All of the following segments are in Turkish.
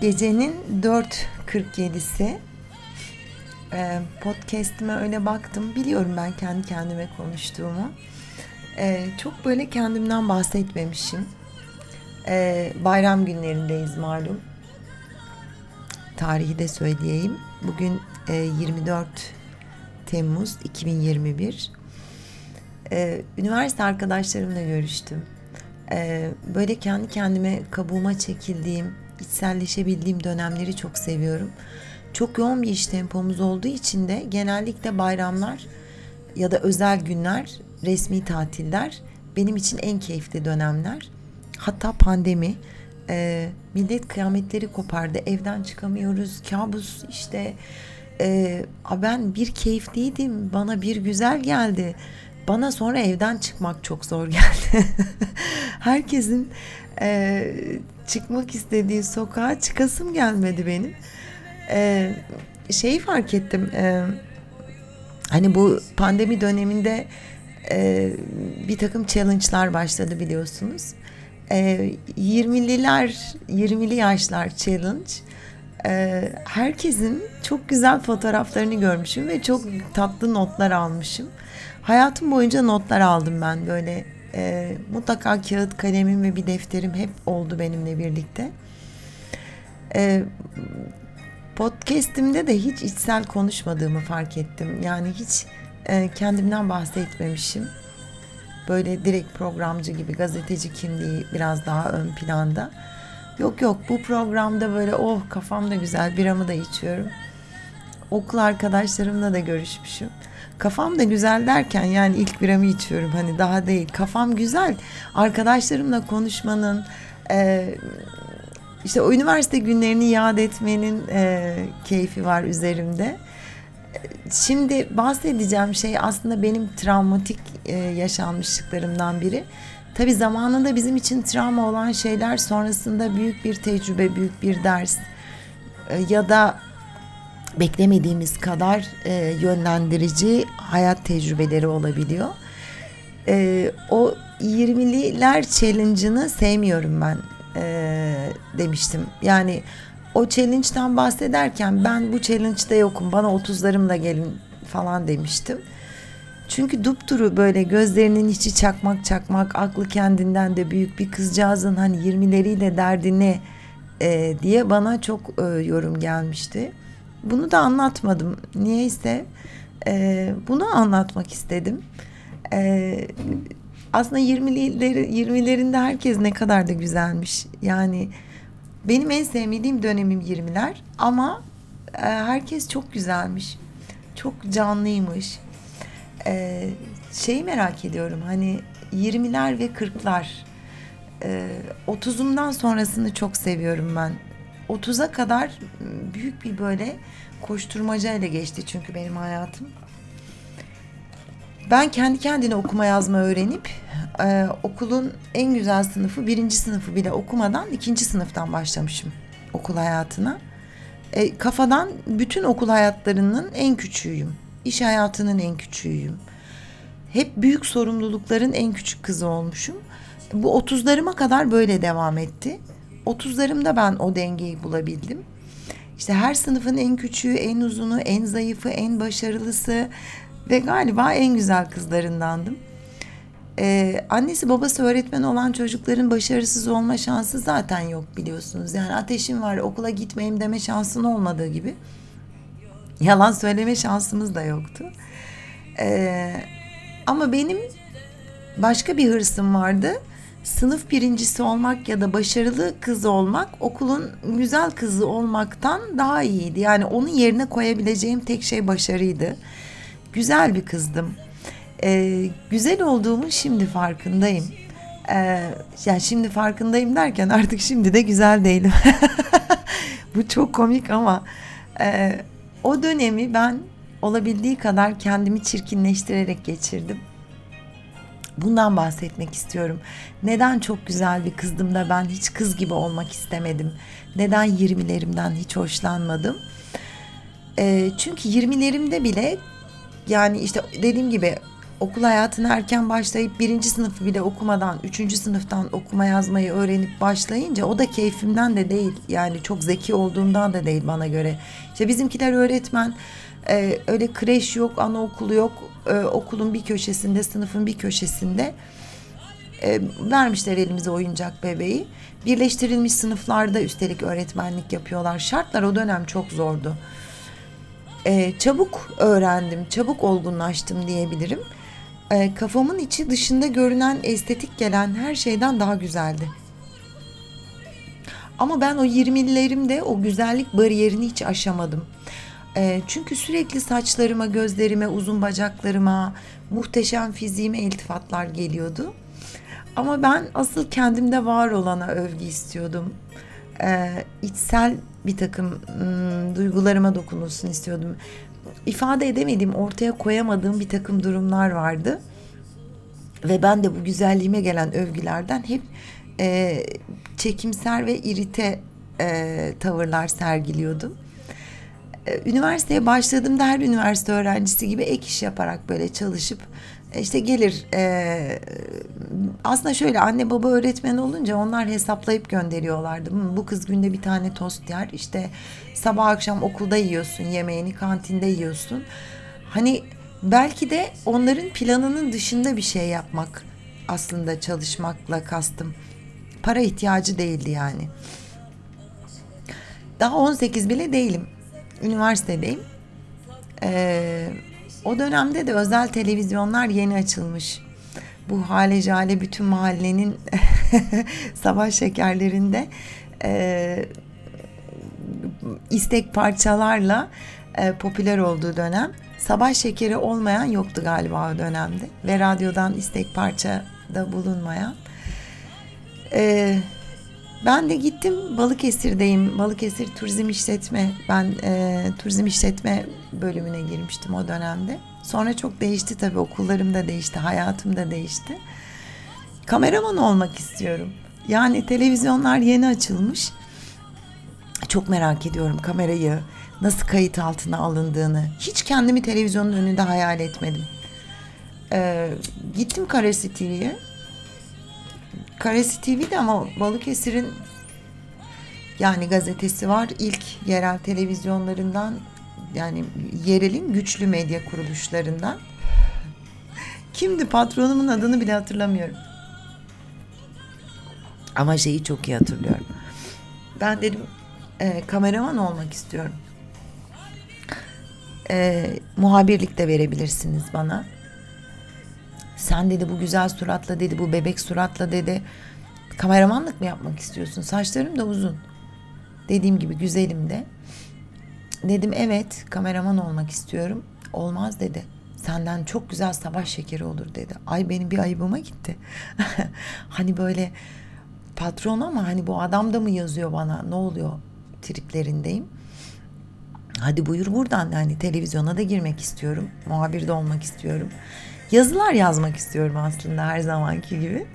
Gecenin 4.47'si. Ee, podcast'ime öyle baktım. Biliyorum ben kendi kendime konuştuğumu. Ee, çok böyle kendimden bahsetmemişim. Ee, bayram günlerindeyiz malum. Tarihi de söyleyeyim. Bugün e, 24 Temmuz 2021. Ee, üniversite arkadaşlarımla görüştüm. Böyle kendi kendime kabuğuma çekildiğim, içselleşebildiğim dönemleri çok seviyorum. Çok yoğun bir iş tempomuz olduğu için de genellikle bayramlar ya da özel günler, resmi tatiller benim için en keyifli dönemler. Hatta pandemi, e, millet kıyametleri kopardı, evden çıkamıyoruz, kabus işte. E, ben bir keyifliydim, bana bir güzel geldi. Bana sonra evden çıkmak çok zor geldi. Herkesin e, çıkmak istediği sokağa çıkasım gelmedi benim. E, şeyi fark ettim. E, hani bu pandemi döneminde e, bir takım challenge'lar başladı biliyorsunuz. E, 20'liler, 20'li yaşlar challenge. E, herkesin çok güzel fotoğraflarını görmüşüm ve çok tatlı notlar almışım. Hayatım boyunca notlar aldım ben böyle. E, mutlaka kağıt, kalemim ve bir defterim hep oldu benimle birlikte. E, podcast'imde de hiç içsel konuşmadığımı fark ettim. Yani hiç e, kendimden bahsetmemişim. Böyle direkt programcı gibi gazeteci kimliği biraz daha ön planda. Yok yok bu programda böyle oh kafam da güzel biramı da içiyorum. Okul arkadaşlarımla da görüşmüşüm. Kafam da güzel derken yani ilk biramı içiyorum hani daha değil. Kafam güzel. Arkadaşlarımla konuşmanın e, işte o üniversite günlerini yad etmenin e, keyfi var üzerimde. Şimdi bahsedeceğim şey aslında benim travmatik e, yaşanmışlıklarımdan biri. Tabi zamanında bizim için travma olan şeyler sonrasında büyük bir tecrübe, büyük bir ders e, ya da beklemediğimiz kadar e, yönlendirici hayat tecrübeleri olabiliyor. E, o 20'liler challenge'ını sevmiyorum ben e, demiştim. Yani o challenge'dan bahsederken ben bu challenge'da yokum bana 30'larımla gelin falan demiştim. Çünkü dupduru böyle gözlerinin içi çakmak çakmak aklı kendinden de büyük bir kızcağızın hani 20'leriyle derdine e, diye bana çok e, yorum gelmişti. Bunu da anlatmadım. Niyeyse e, bunu anlatmak istedim. E, aslında 20'leri 20'lerinde herkes ne kadar da güzelmiş. Yani benim en sevmediğim dönemim 20'ler ama e, herkes çok güzelmiş. Çok canlıymış. E, şeyi merak ediyorum hani 20'ler ve 40'lar. E, 30'umdan sonrasını çok seviyorum ben. 30'a kadar büyük bir böyle koşturmaca ile geçti çünkü benim hayatım. Ben kendi kendine okuma yazma öğrenip e, okulun en güzel sınıfı birinci sınıfı bile okumadan ikinci sınıftan başlamışım okul hayatına. E, kafadan bütün okul hayatlarının en küçüğüyüm. İş hayatının en küçüğüyüm. Hep büyük sorumlulukların en küçük kızı olmuşum. Bu otuzlarıma kadar böyle devam etti. Otuzlarımda ben o dengeyi bulabildim. İşte her sınıfın en küçüğü, en uzunu, en zayıfı, en başarılısı ve galiba en güzel kızlarındandım. Ee, annesi babası öğretmen olan çocukların başarısız olma şansı zaten yok biliyorsunuz. Yani ateşim var okula gitmeyeyim deme şansın olmadığı gibi. Yalan söyleme şansımız da yoktu. Ee, ama benim başka bir hırsım vardı. Sınıf birincisi olmak ya da başarılı kız olmak okulun güzel kızı olmaktan daha iyiydi. Yani onun yerine koyabileceğim tek şey başarıydı. Güzel bir kızdım ee, güzel olduğumun şimdi farkındayım. Ee, yani şimdi farkındayım derken artık şimdi de güzel değilim. Bu çok komik ama e, o dönemi ben olabildiği kadar kendimi çirkinleştirerek geçirdim. Bundan bahsetmek istiyorum. Neden çok güzel bir kızdım da ben hiç kız gibi olmak istemedim? Neden 20'lerimden hiç hoşlanmadım? E, çünkü 20'lerimde bile yani işte dediğim gibi okul hayatına erken başlayıp birinci sınıfı bile okumadan üçüncü sınıftan okuma yazmayı öğrenip başlayınca o da keyfimden de değil yani çok zeki olduğumdan da değil bana göre. İşte bizimkiler öğretmen e, öyle kreş yok anaokulu yok e, okulun bir köşesinde sınıfın bir köşesinde e, vermişler elimize oyuncak bebeği. Birleştirilmiş sınıflarda üstelik öğretmenlik yapıyorlar. Şartlar o dönem çok zordu. E, çabuk öğrendim, çabuk olgunlaştım diyebilirim. E, kafamın içi dışında görünen estetik gelen her şeyden daha güzeldi. Ama ben o 20'lerimde o güzellik bariyerini hiç aşamadım. E, çünkü sürekli saçlarıma, gözlerime, uzun bacaklarıma, muhteşem fiziğime iltifatlar geliyordu. Ama ben asıl kendimde var olana övgü istiyordum. Ee, içsel bir takım ım, duygularıma dokunulsun istiyordum. İfade edemediğim, ortaya koyamadığım bir takım durumlar vardı. Ve ben de bu güzelliğime gelen övgülerden hep e, çekimser ve irite e, tavırlar sergiliyordum. E, üniversiteye başladığımda her üniversite öğrencisi gibi ek iş yaparak böyle çalışıp işte gelir e, aslında şöyle anne baba öğretmen olunca onlar hesaplayıp gönderiyorlardı. Bu kız günde bir tane tost yer işte sabah akşam okulda yiyorsun yemeğini kantinde yiyorsun. Hani belki de onların planının dışında bir şey yapmak aslında çalışmakla kastım. Para ihtiyacı değildi yani. Daha 18 bile değilim. Üniversitedeyim. Eee o dönemde de özel televizyonlar yeni açılmış. Bu hale jale bütün mahallenin sabah şekerlerinde e, istek parçalarla e, popüler olduğu dönem. Sabah şekeri olmayan yoktu galiba o dönemde ve radyodan istek parça da bulunmayan. E, ben de gittim Balıkesir'deyim. Balıkesir Turizm İşletme. Ben e, turizm işletme bölümüne girmiştim o dönemde. Sonra çok değişti tabii okullarım da değişti, hayatım da değişti. Kameraman olmak istiyorum. Yani televizyonlar yeni açılmış. Çok merak ediyorum kamerayı nasıl kayıt altına alındığını. Hiç kendimi televizyonun önünde hayal etmedim. Ee, gittim Karesi. Karesi TV'de ama Balıkesir'in yani gazetesi var. İlk yerel televizyonlarından yani yerelin güçlü medya kuruluşlarından. Kimdi patronumun adını bile hatırlamıyorum. Ama şeyi çok iyi hatırlıyorum. Ben dedim e, kameraman olmak istiyorum. E, muhabirlik de verebilirsiniz bana. Sen dedi bu güzel suratla dedi bu bebek suratla dedi kameramanlık mı yapmak istiyorsun? Saçlarım da uzun. Dediğim gibi güzelim de. Dedim evet kameraman olmak istiyorum. Olmaz dedi. Senden çok güzel savaş şekeri olur dedi. Ay benim bir ayıbıma gitti. hani böyle patron ama hani bu adam da mı yazıyor bana ne oluyor triplerindeyim. Hadi buyur buradan yani televizyona da girmek istiyorum. Muhabir de olmak istiyorum. Yazılar yazmak istiyorum aslında her zamanki gibi.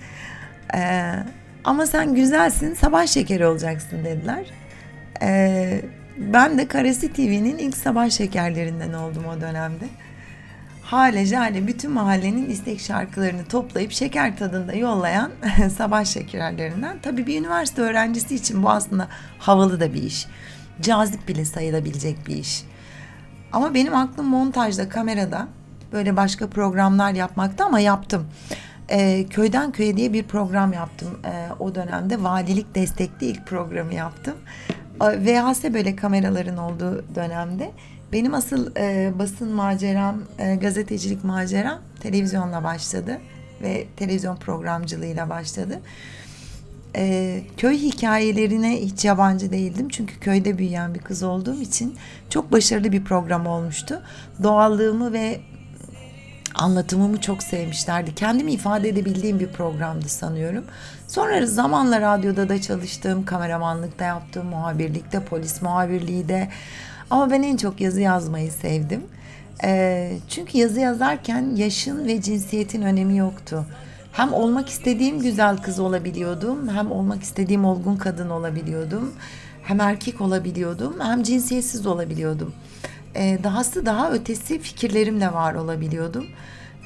Ee, ama sen güzelsin sabah şekeri olacaksın dediler. Ee, ben de Karesi TV'nin ilk sabah şekerlerinden oldum o dönemde. Hale jale bütün mahallenin istek şarkılarını toplayıp şeker tadında yollayan sabah şekerlerinden. Tabii bir üniversite öğrencisi için bu aslında havalı da bir iş. Cazip bile sayılabilecek bir iş. Ama benim aklım montajda, kamerada böyle başka programlar yapmakta ama yaptım. Ee, Köyden Köye diye bir program yaptım. Ee, o dönemde valilik destekli ilk programı yaptım. VHS böyle kameraların olduğu dönemde benim asıl e, basın maceram, e, gazetecilik maceram televizyonla başladı ve televizyon programcılığıyla başladı. E, köy hikayelerine hiç yabancı değildim çünkü köyde büyüyen bir kız olduğum için çok başarılı bir program olmuştu. Doğallığımı ve anlatımımı çok sevmişlerdi. Kendimi ifade edebildiğim bir programdı sanıyorum. Sonra zamanla radyoda da çalıştım, kameramanlıkta yaptım, muhabirlikte, polis muhabirliği de. Ama ben en çok yazı yazmayı sevdim. E, çünkü yazı yazarken yaşın ve cinsiyetin önemi yoktu. Hem olmak istediğim güzel kız olabiliyordum, hem olmak istediğim olgun kadın olabiliyordum, hem erkek olabiliyordum, hem cinsiyetsiz olabiliyordum. E, dahası daha ötesi fikirlerimle var olabiliyordum.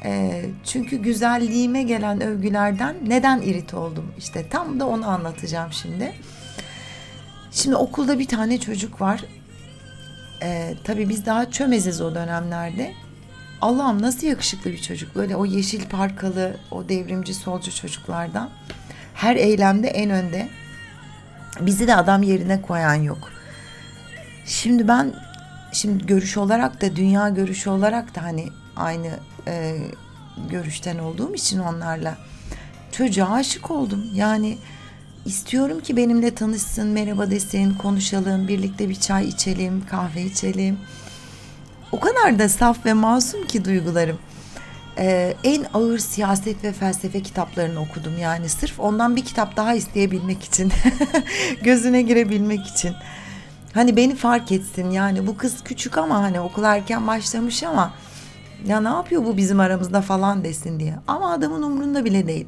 E, çünkü güzelliğime gelen övgülerden neden irite oldum? İşte tam da onu anlatacağım şimdi. Şimdi okulda bir tane çocuk var. E, tabii biz daha çömeziz o dönemlerde. Allah'ım nasıl yakışıklı bir çocuk. Böyle o yeşil parkalı, o devrimci solcu çocuklardan. Her eylemde en önde. Bizi de adam yerine koyan yok. Şimdi ben şimdi görüş olarak da dünya görüşü olarak da hani aynı e, görüşten olduğum için onlarla çocuğa aşık oldum. Yani istiyorum ki benimle tanışsın, merhaba desin, konuşalım, birlikte bir çay içelim, kahve içelim. O kadar da saf ve masum ki duygularım. Ee, en ağır siyaset ve felsefe kitaplarını okudum yani sırf ondan bir kitap daha isteyebilmek için gözüne girebilmek için hani beni fark etsin. Yani bu kız küçük ama hani okul erken başlamış ama ya ne yapıyor bu bizim aramızda falan desin diye. Ama adamın umrunda bile değil.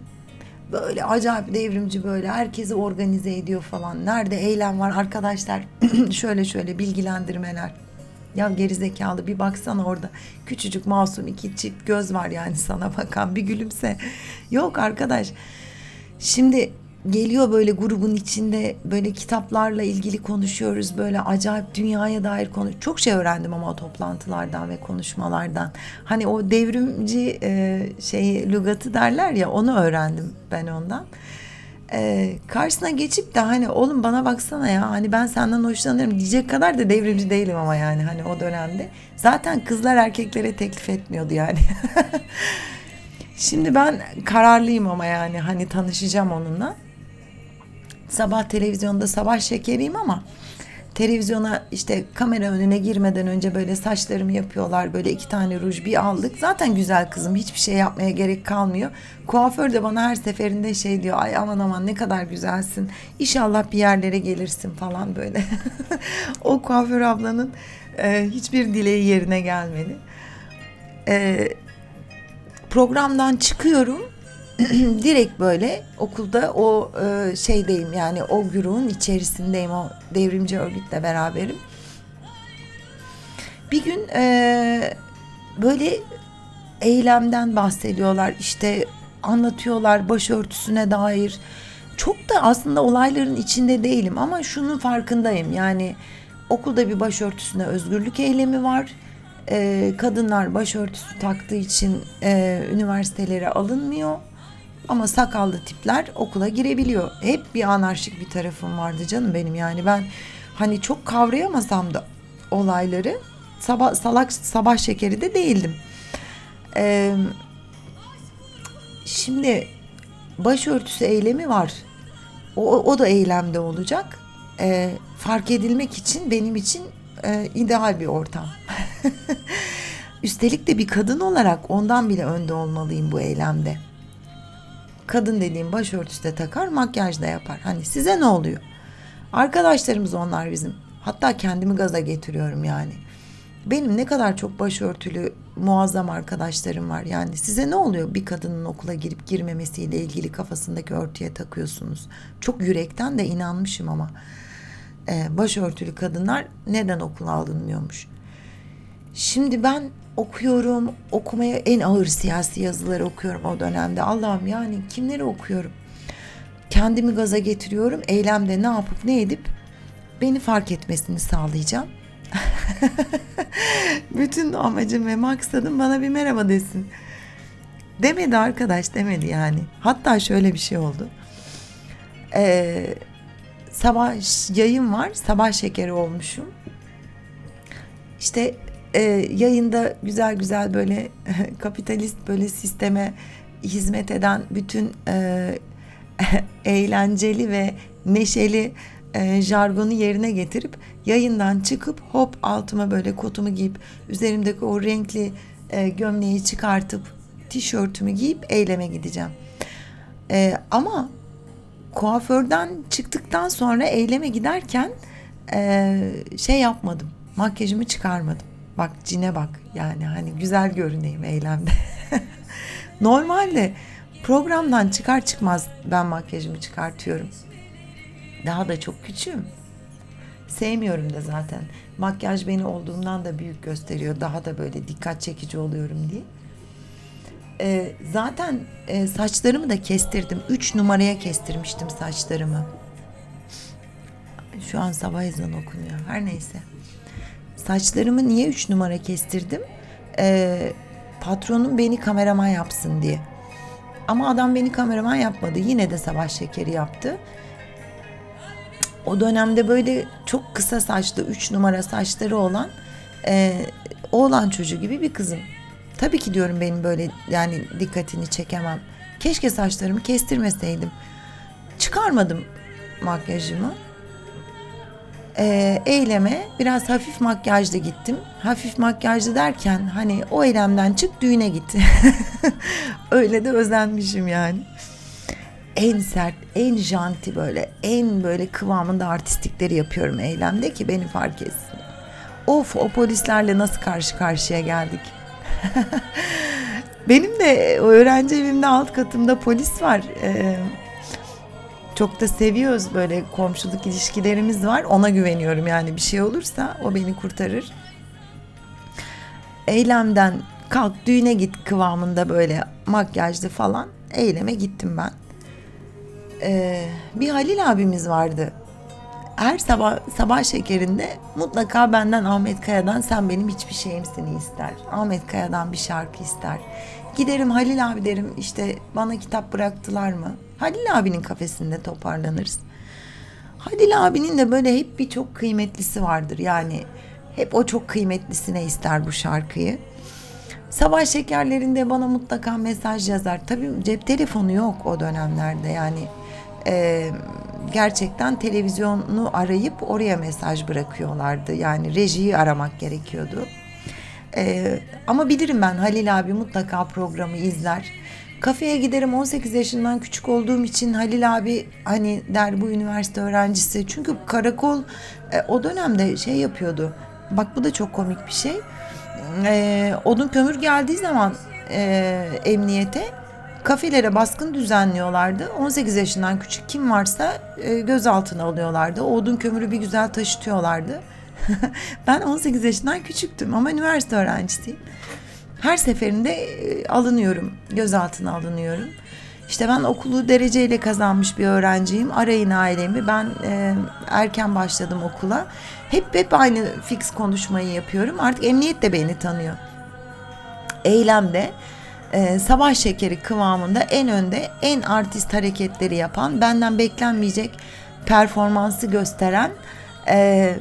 Böyle acayip devrimci böyle herkesi organize ediyor falan. Nerede eylem var? Arkadaşlar şöyle şöyle bilgilendirmeler. Ya gerizekalı bir baksana orada. Küçücük masum iki çift göz var yani sana bakan. Bir gülümse. Yok arkadaş. Şimdi geliyor böyle grubun içinde böyle kitaplarla ilgili konuşuyoruz böyle acayip dünyaya dair konu çok şey öğrendim ama o toplantılardan ve konuşmalardan hani o devrimci e, şeyi lügatı derler ya onu öğrendim ben ondan e, karşısına geçip de hani oğlum bana baksana ya hani ben senden hoşlanırım diyecek kadar da devrimci değilim ama yani hani o dönemde. Zaten kızlar erkeklere teklif etmiyordu yani. Şimdi ben kararlıyım ama yani hani tanışacağım onunla. Sabah televizyonda sabah şekeriyim ama televizyona işte kamera önüne girmeden önce böyle saçlarımı yapıyorlar. Böyle iki tane ruj bir aldık. Zaten güzel kızım hiçbir şey yapmaya gerek kalmıyor. Kuaför de bana her seferinde şey diyor. Ay aman aman ne kadar güzelsin. İnşallah bir yerlere gelirsin falan böyle. o kuaför ablanın e, hiçbir dileği yerine gelmedi. E, programdan çıkıyorum direkt böyle okulda o e, şeydeyim yani o grubun içerisindeyim o devrimci örgütle beraberim. Bir gün e, böyle eylemden bahsediyorlar işte anlatıyorlar başörtüsüne dair. Çok da aslında olayların içinde değilim ama şunun farkındayım yani okulda bir başörtüsüne özgürlük eylemi var. E, kadınlar başörtüsü taktığı için e, üniversitelere alınmıyor ama sakallı tipler okula girebiliyor. Hep bir anarşik bir tarafım vardı canım benim yani ben hani çok kavrayamasam da olayları sabah salak sabah şekeri de değildim. Ee, şimdi başörtüsü eylemi var. O, o da eylemde olacak. Ee, fark edilmek için benim için e, ideal bir ortam. Üstelik de bir kadın olarak ondan bile önde olmalıyım bu eylemde kadın dediğim başörtüsü de takar, makyaj da yapar. Hani size ne oluyor? Arkadaşlarımız onlar bizim. Hatta kendimi gaza getiriyorum yani. Benim ne kadar çok başörtülü muazzam arkadaşlarım var. Yani size ne oluyor bir kadının okula girip girmemesiyle ilgili kafasındaki örtüye takıyorsunuz. Çok yürekten de inanmışım ama. Ee, başörtülü kadınlar neden okula alınmıyormuş? Şimdi ben okuyorum, okumaya en ağır siyasi yazıları okuyorum o dönemde. Allah'ım yani kimleri okuyorum? Kendimi gaza getiriyorum. Eylemde ne yapıp ne edip beni fark etmesini sağlayacağım. Bütün amacım ve maksadım bana bir merhaba desin. Demedi arkadaş demedi yani. Hatta şöyle bir şey oldu. Ee, sabah yayın var. Sabah şekeri olmuşum. İşte e, yayında güzel güzel böyle kapitalist böyle sisteme hizmet eden bütün e, eğlenceli ve neşeli e, jargonu yerine getirip yayından çıkıp hop altıma böyle kotumu giyip üzerimdeki o renkli e, gömleği çıkartıp tişörtümü giyip eyleme gideceğim. E, ama kuaförden çıktıktan sonra eyleme giderken e, şey yapmadım. Makyajımı çıkarmadım. Bak cine bak yani hani güzel görüneyim eylemde. Normalde programdan çıkar çıkmaz ben makyajımı çıkartıyorum. Daha da çok küçüğüm. Sevmiyorum da zaten. Makyaj beni olduğumdan da büyük gösteriyor. Daha da böyle dikkat çekici oluyorum diye. E, zaten e, saçlarımı da kestirdim. Üç numaraya kestirmiştim saçlarımı. Şu an sabah ezanı okunuyor. Her neyse. Saçlarımı niye üç numara kestirdim? E, patronum beni kameraman yapsın diye. Ama adam beni kameraman yapmadı. Yine de sabah şekeri yaptı. O dönemde böyle çok kısa saçlı, üç numara saçları olan e, oğlan çocuğu gibi bir kızım. Tabii ki diyorum benim böyle yani dikkatini çekemem. Keşke saçlarımı kestirmeseydim. Çıkarmadım makyajımı. Ee, eyleme biraz hafif makyajla gittim. Hafif makyajlı derken hani o eylemden çık düğüne git. Öyle de özenmişim yani. En sert, en janti böyle, en böyle kıvamında artistikleri yapıyorum eylemde ki beni fark etsin. Of o polislerle nasıl karşı karşıya geldik. Benim de öğrenci evimde alt katımda polis var. Ee, çok da seviyoruz böyle komşuluk ilişkilerimiz var. Ona güveniyorum yani bir şey olursa o beni kurtarır. Eylemden kalk düğüne git kıvamında böyle makyajlı falan eyleme gittim ben. Ee, bir Halil abimiz vardı. Her sabah sabah şekerinde mutlaka benden Ahmet Kaya'dan sen benim hiçbir şeyimsini ister. Ahmet Kaya'dan bir şarkı ister. Giderim Halil abi derim işte bana kitap bıraktılar mı? Halil abinin kafesinde toparlanırız. Halil abinin de böyle hep bir çok kıymetlisi vardır. Yani hep o çok kıymetlisine ister bu şarkıyı. Sabah şekerlerinde bana mutlaka mesaj yazar. Tabii cep telefonu yok o dönemlerde yani. E, gerçekten televizyonu arayıp oraya mesaj bırakıyorlardı. Yani rejiyi aramak gerekiyordu. E, ama bilirim ben Halil abi mutlaka programı izler. Kafeye giderim 18 yaşından küçük olduğum için Halil abi hani der bu üniversite öğrencisi. Çünkü karakol e, o dönemde şey yapıyordu. Bak bu da çok komik bir şey. E, odun kömür geldiği zaman e, emniyete kafelere baskın düzenliyorlardı. 18 yaşından küçük kim varsa e, gözaltına alıyorlardı. Odun kömürü bir güzel taşıtıyorlardı. ben 18 yaşından küçüktüm ama üniversite öğrencisiyim. Her seferinde e, alınıyorum, gözaltına alınıyorum. İşte ben okulu dereceyle kazanmış bir öğrenciyim. Arayın ailemi. Ben e, erken başladım okula. Hep hep aynı fix konuşmayı yapıyorum. Artık emniyet de beni tanıyor. Eylemde e, sabah şekeri kıvamında en önde en artist hareketleri yapan, benden beklenmeyecek performansı gösteren e,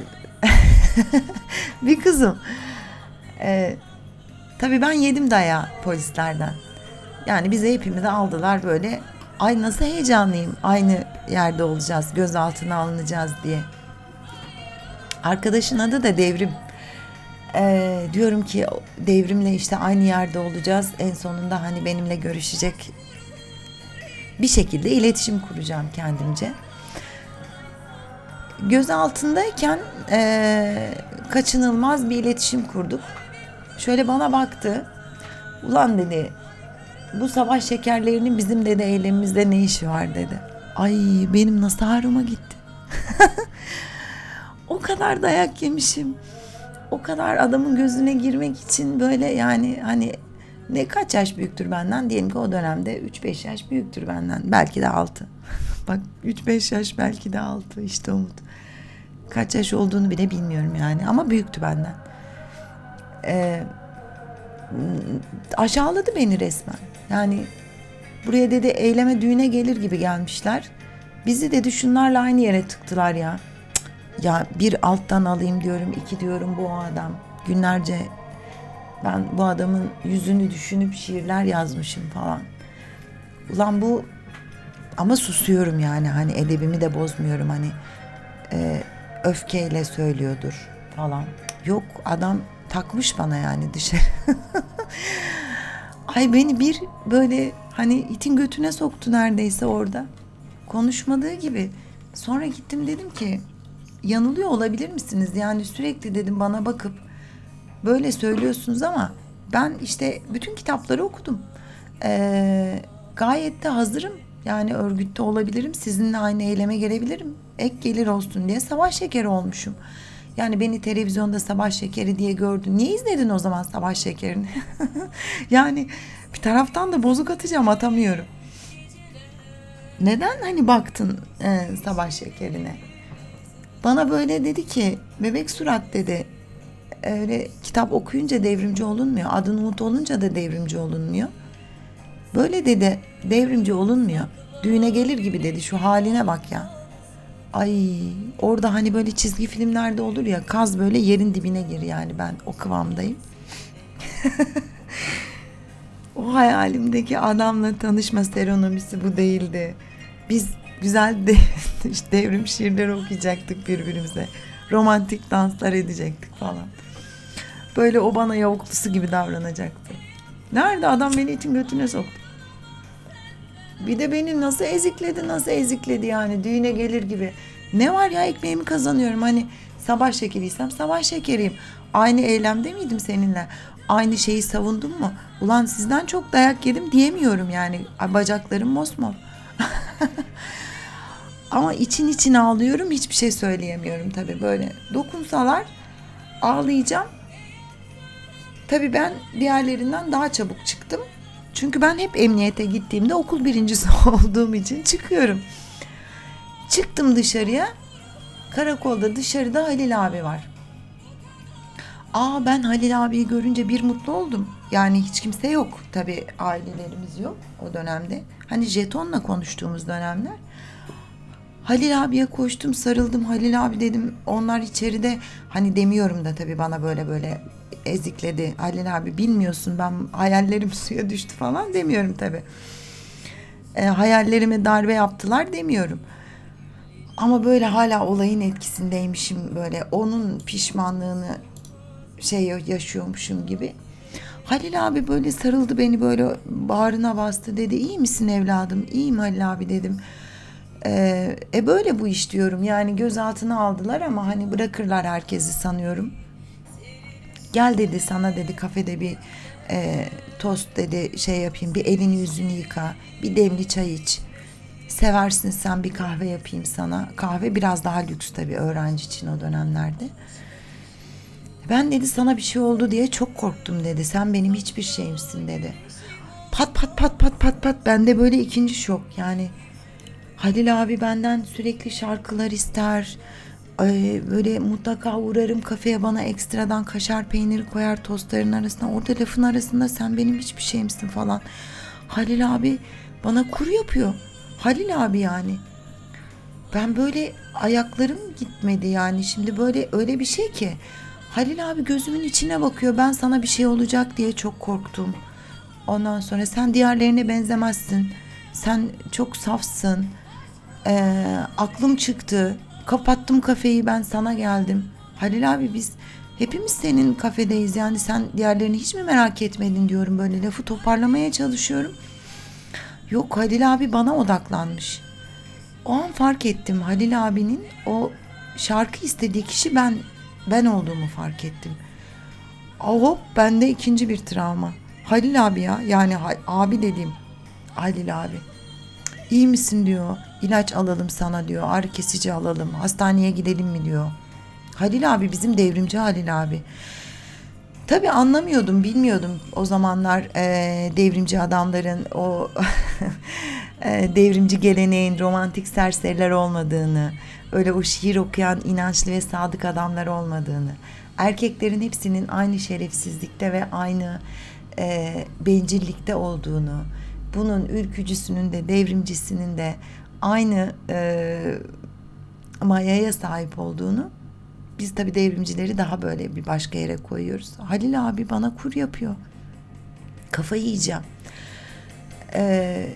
bir kızım. E, tabii ben yedim daya polislerden. Yani bize hepimizi aldılar böyle. Ay nasıl heyecanlıyım. Aynı yerde olacağız. Gözaltına alınacağız diye. Arkadaşın adı da Devrim. Ee, diyorum ki devrimle işte aynı yerde olacağız. En sonunda hani benimle görüşecek bir şekilde iletişim kuracağım kendimce. Göz altındayken e, kaçınılmaz bir iletişim kurduk. Şöyle bana baktı. Ulan dedi bu sabah şekerlerinin bizim dedi eylemimizde ne işi var dedi. Ay benim nasıl ağrıma gitti. o kadar dayak yemişim o kadar adamın gözüne girmek için böyle yani hani ne kaç yaş büyüktür benden? Diyelim ki o dönemde 3-5 yaş büyüktür benden. Belki de 6. Bak 3-5 yaş belki de 6 işte Umut. Kaç yaş olduğunu bile bilmiyorum yani ama büyüktü benden. Ee, aşağıladı beni resmen. Yani buraya dedi eyleme düğüne gelir gibi gelmişler. Bizi dedi şunlarla aynı yere tıktılar ya. Ya bir alttan alayım diyorum, iki diyorum bu adam. Günlerce ben bu adamın yüzünü düşünüp şiirler yazmışım falan. Ulan bu ama susuyorum yani hani edebimi de bozmuyorum hani e, öfkeyle söylüyordur falan. Yok adam takmış bana yani dışarı. Ay beni bir böyle hani itin götüne soktu neredeyse orada. Konuşmadığı gibi. Sonra gittim dedim ki yanılıyor olabilir misiniz? Yani sürekli dedim bana bakıp böyle söylüyorsunuz ama ben işte bütün kitapları okudum. Ee, gayet de hazırım. Yani örgütte olabilirim. Sizinle aynı eyleme gelebilirim. Ek gelir olsun diye sabah şekeri olmuşum. Yani beni televizyonda sabah şekeri diye gördün. Niye izledin o zaman sabah şekerini? yani Bir taraftan da bozuk atacağım atamıyorum. Neden hani baktın e, sabah şekerine? Bana böyle dedi ki bebek surat dedi. Öyle kitap okuyunca devrimci olunmuyor. Adın Umut olunca da devrimci olunmuyor. Böyle dedi devrimci olunmuyor. Düğüne gelir gibi dedi şu haline bak ya. Ay orada hani böyle çizgi filmlerde olur ya kaz böyle yerin dibine gir yani ben o kıvamdayım. o hayalimdeki adamla tanışma serenomisi bu değildi. Biz güzel de, işte devrim şiirleri okuyacaktık birbirimize. Romantik danslar edecektik falan. Böyle o bana yavuklusu gibi davranacaktı. Nerede adam beni için götüne soktu. Bir de beni nasıl ezikledi nasıl ezikledi yani düğüne gelir gibi. Ne var ya ekmeğimi kazanıyorum hani sabah şekeriysem sabah şekeriyim. Aynı eylemde miydim seninle? Aynı şeyi savundum mu? Ulan sizden çok dayak yedim diyemiyorum yani. Bacaklarım mosmor. Ama için için ağlıyorum hiçbir şey söyleyemiyorum tabii böyle. Dokunsalar ağlayacağım. Tabii ben diğerlerinden daha çabuk çıktım. Çünkü ben hep emniyete gittiğimde okul birincisi olduğum için çıkıyorum. Çıktım dışarıya. Karakolda dışarıda Halil abi var. Aa ben Halil abiyi görünce bir mutlu oldum. Yani hiç kimse yok. Tabii ailelerimiz yok o dönemde. Hani jetonla konuştuğumuz dönemler. Halil abiye koştum sarıldım Halil abi dedim onlar içeride hani demiyorum da tabii bana böyle böyle ezikledi Halil abi bilmiyorsun ben hayallerim suya düştü falan demiyorum tabii. E, hayallerime darbe yaptılar demiyorum. Ama böyle hala olayın etkisindeymişim böyle onun pişmanlığını şey yaşıyormuşum gibi. Halil abi böyle sarıldı beni böyle bağrına bastı dedi iyi misin evladım iyiyim Halil abi dedim. Ee, e böyle bu iş diyorum yani gözaltına aldılar ama hani bırakırlar herkesi sanıyorum. Gel dedi sana dedi kafede bir e, tost dedi şey yapayım bir elini yüzünü yıka bir demli çay iç. Seversin sen bir kahve yapayım sana. Kahve biraz daha lüks tabii öğrenci için o dönemlerde. Ben dedi sana bir şey oldu diye çok korktum dedi. Sen benim hiçbir şeyimsin dedi. Pat pat pat pat pat pat bende böyle ikinci şok yani. Halil abi benden sürekli şarkılar ister. Böyle mutlaka uğrarım kafeye bana ekstradan kaşar peyniri koyar tostların arasına. Orada lafın arasında sen benim hiçbir şeyimsin falan. Halil abi bana kuru yapıyor. Halil abi yani. Ben böyle ayaklarım gitmedi yani. Şimdi böyle öyle bir şey ki. Halil abi gözümün içine bakıyor. Ben sana bir şey olacak diye çok korktum. Ondan sonra sen diğerlerine benzemezsin. Sen çok safsın. Ee, aklım çıktı. Kapattım kafeyi ben sana geldim. Halil abi biz hepimiz senin kafedeyiz. Yani sen diğerlerini hiç mi merak etmedin diyorum böyle lafı toparlamaya çalışıyorum. Yok Halil abi bana odaklanmış. O an fark ettim Halil abinin o şarkı istediği kişi ben ben olduğumu fark ettim. Hop bende ikinci bir travma. Halil abi ya yani abi dediğim Halil abi. İyi misin diyor. İlaç alalım sana diyor. Ağrı kesici alalım. Hastaneye gidelim mi diyor. Halil abi bizim devrimci Halil abi. Tabii anlamıyordum, bilmiyordum o zamanlar e, devrimci adamların o e, devrimci geleneğin romantik serseriler olmadığını, öyle o şiir okuyan inançlı ve sadık adamlar olmadığını, erkeklerin hepsinin aynı şerefsizlikte ve aynı e, bencillikte olduğunu, bunun ürkücüsünün de devrimcisinin de aynı e, mayaya sahip olduğunu biz tabii devrimcileri daha böyle bir başka yere koyuyoruz. Halil abi bana kur yapıyor. Kafayı yiyeceğim. Ee,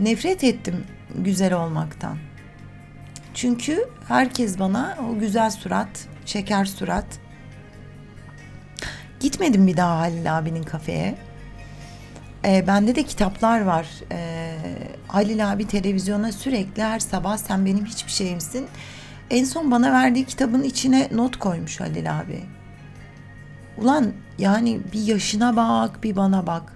nefret ettim güzel olmaktan. Çünkü herkes bana o güzel surat, şeker surat. Gitmedim bir daha Halil abinin kafeye. Ee, bende de kitaplar var. Ee, Halil abi televizyona sürekli her sabah sen benim hiçbir şeyimsin. En son bana verdiği kitabın içine not koymuş Halil abi. Ulan yani bir yaşına bak bir bana bak.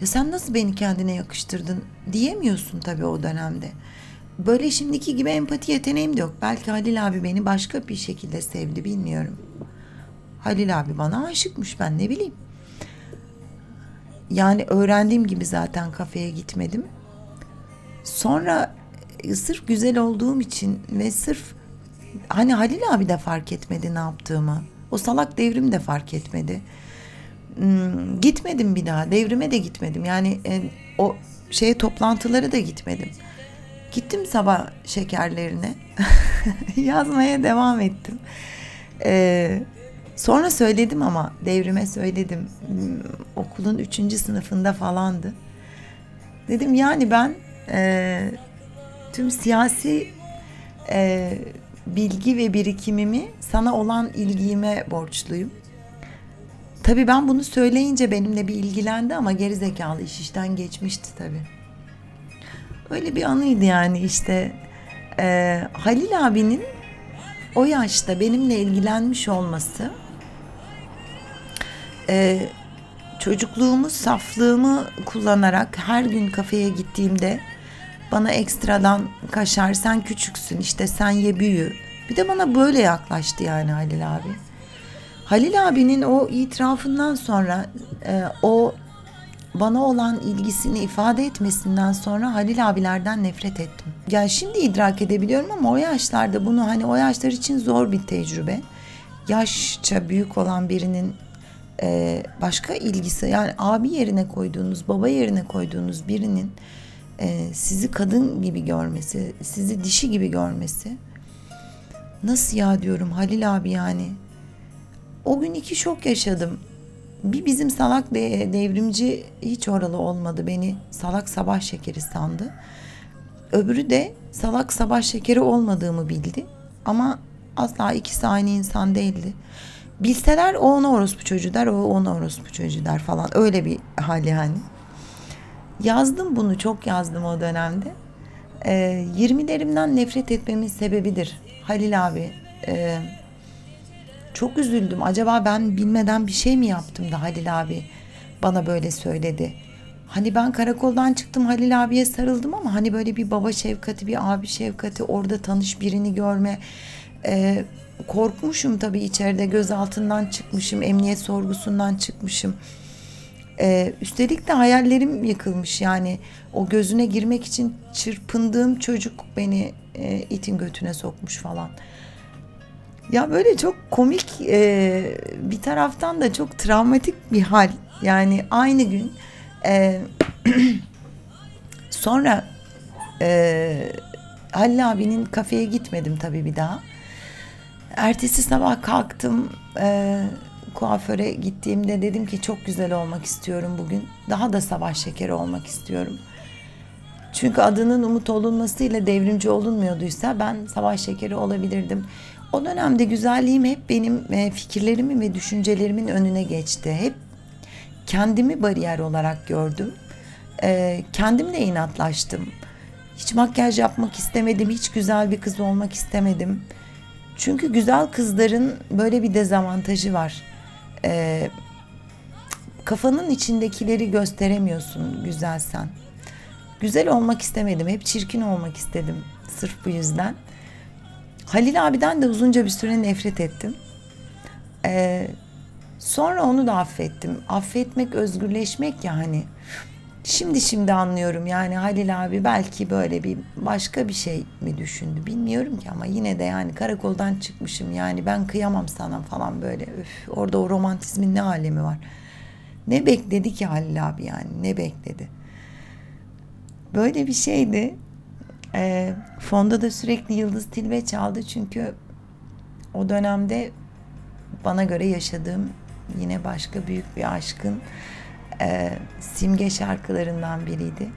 Ya sen nasıl beni kendine yakıştırdın diyemiyorsun tabii o dönemde. Böyle şimdiki gibi empati yeteneğim de yok. Belki Halil abi beni başka bir şekilde sevdi bilmiyorum. Halil abi bana aşıkmış ben ne bileyim. Yani öğrendiğim gibi zaten kafeye gitmedim. Sonra e, sırf güzel olduğum için ve sırf hani Halil abi de fark etmedi ne yaptığımı. O salak devrim de fark etmedi. Hmm, gitmedim bir daha. Devrime de gitmedim. Yani e, o şeye toplantılara da gitmedim. Gittim sabah şekerlerine. Yazmaya devam ettim. Ee, sonra söyledim ama devrime söyledim. Okulun üçüncü sınıfında falandı. Dedim yani ben e, tüm siyasi e, bilgi ve birikimimi sana olan ilgime borçluyum. Tabii ben bunu söyleyince benimle bir ilgilendi ama geri zekalı iş işten geçmişti tabii. Öyle bir anıydı yani işte e, Halil abinin o yaşta benimle ilgilenmiş olması e, çocukluğumu, saflığımı kullanarak her gün kafeye gittiğimde bana ekstradan kaşar sen küçüksün işte sen ye büyü. Bir de bana böyle yaklaştı yani Halil abi. Halil abinin o itirafından sonra e, o bana olan ilgisini ifade etmesinden sonra Halil abilerden nefret ettim. Yani şimdi idrak edebiliyorum ama o yaşlarda bunu hani o yaşlar için zor bir tecrübe. Yaşça büyük olan birinin e, başka ilgisi yani abi yerine koyduğunuz, baba yerine koyduğunuz birinin e, sizi kadın gibi görmesi, sizi dişi gibi görmesi. Nasıl ya diyorum Halil abi yani. O gün iki şok yaşadım. Bir bizim salak de, devrimci hiç oralı olmadı. Beni salak sabah şekeri sandı. Öbürü de salak sabah şekeri olmadığımı bildi. Ama asla ikisi aynı insan değildi. Bilseler o ona orospu çocuğu der, o ona orospu çocuğu der falan. Öyle bir hali yani. Yazdım bunu, çok yazdım o dönemde. Ee, 20'lerimden nefret etmemin sebebidir. Halil abi, e, çok üzüldüm. Acaba ben bilmeden bir şey mi yaptım da Halil abi bana böyle söyledi. Hani ben karakoldan çıktım Halil abiye sarıldım ama hani böyle bir baba şefkati, bir abi şefkati, orada tanış birini görme. Ee, korkmuşum tabii içeride gözaltından çıkmışım, emniyet sorgusundan çıkmışım. Ee, üstelik de hayallerim yıkılmış yani o gözüne girmek için çırpındığım çocuk beni e, itin götüne sokmuş falan. Ya böyle çok komik e, bir taraftan da çok travmatik bir hal. Yani aynı gün e, sonra e, Halil abinin kafeye gitmedim tabii bir daha. Ertesi sabah kalktım e, kuaföre gittiğimde dedim ki çok güzel olmak istiyorum bugün. Daha da sabah şekeri olmak istiyorum. Çünkü adının umut olunmasıyla devrimci olunmuyorduysa ben sabah şekeri olabilirdim. O dönemde güzelliğim hep benim e, fikirlerimin ve düşüncelerimin önüne geçti. Hep kendimi bariyer olarak gördüm. E, kendimle inatlaştım. Hiç makyaj yapmak istemedim, hiç güzel bir kız olmak istemedim. Çünkü güzel kızların böyle bir dezavantajı var. E, kafanın içindekileri gösteremiyorsun güzelsen. Güzel olmak istemedim, hep çirkin olmak istedim sırf bu yüzden. Halil abiden de uzunca bir süre nefret ettim. Ee, sonra onu da affettim. Affetmek, özgürleşmek ya hani. Şimdi şimdi anlıyorum yani Halil abi belki böyle bir başka bir şey mi düşündü bilmiyorum ki ama yine de yani karakoldan çıkmışım yani ben kıyamam sana falan böyle öf, orada o romantizmin ne alemi var. Ne bekledi ki Halil abi yani ne bekledi. Böyle bir şeydi. E, fonda da sürekli Yıldız Tilbe çaldı çünkü o dönemde bana göre yaşadığım yine başka büyük bir aşkın e, simge şarkılarından biriydi.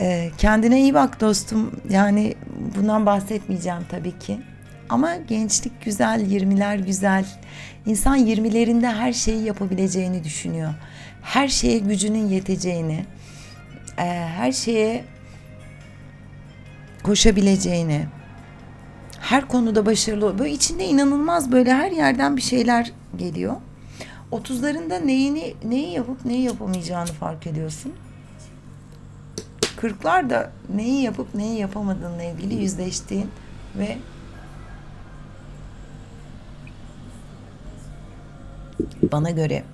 E, kendine iyi bak dostum. Yani bundan bahsetmeyeceğim tabii ki. Ama gençlik güzel, 20'ler güzel. İnsan 20'lerinde her şeyi yapabileceğini düşünüyor. Her şeye gücünün yeteceğini, e, her şeye koşabileceğini, her konuda başarılı, böyle içinde inanılmaz böyle her yerden bir şeyler geliyor. 30'larında neyini neyi yapıp neyi yapamayacağını fark ediyorsun. 40'lar da neyi yapıp neyi yapamadığınla ilgili yüzleştiğin ve bana göre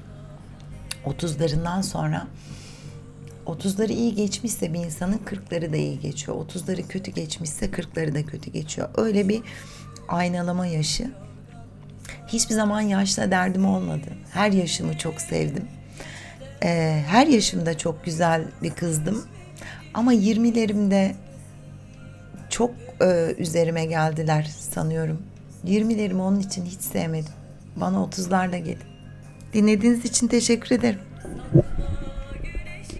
30'larından sonra 30'ları iyi geçmişse bir insanın 40'ları da iyi geçiyor. 30'ları kötü geçmişse 40'ları da kötü geçiyor. Öyle bir aynalama yaşı. Hiçbir zaman yaşla derdim olmadı. Her yaşımı çok sevdim. Ee, her yaşımda çok güzel bir kızdım. Ama 20'lerimde çok e, üzerime geldiler sanıyorum. 20'lerimi onun için hiç sevmedim. Bana 30'larla gelin. Dinlediğiniz için teşekkür ederim.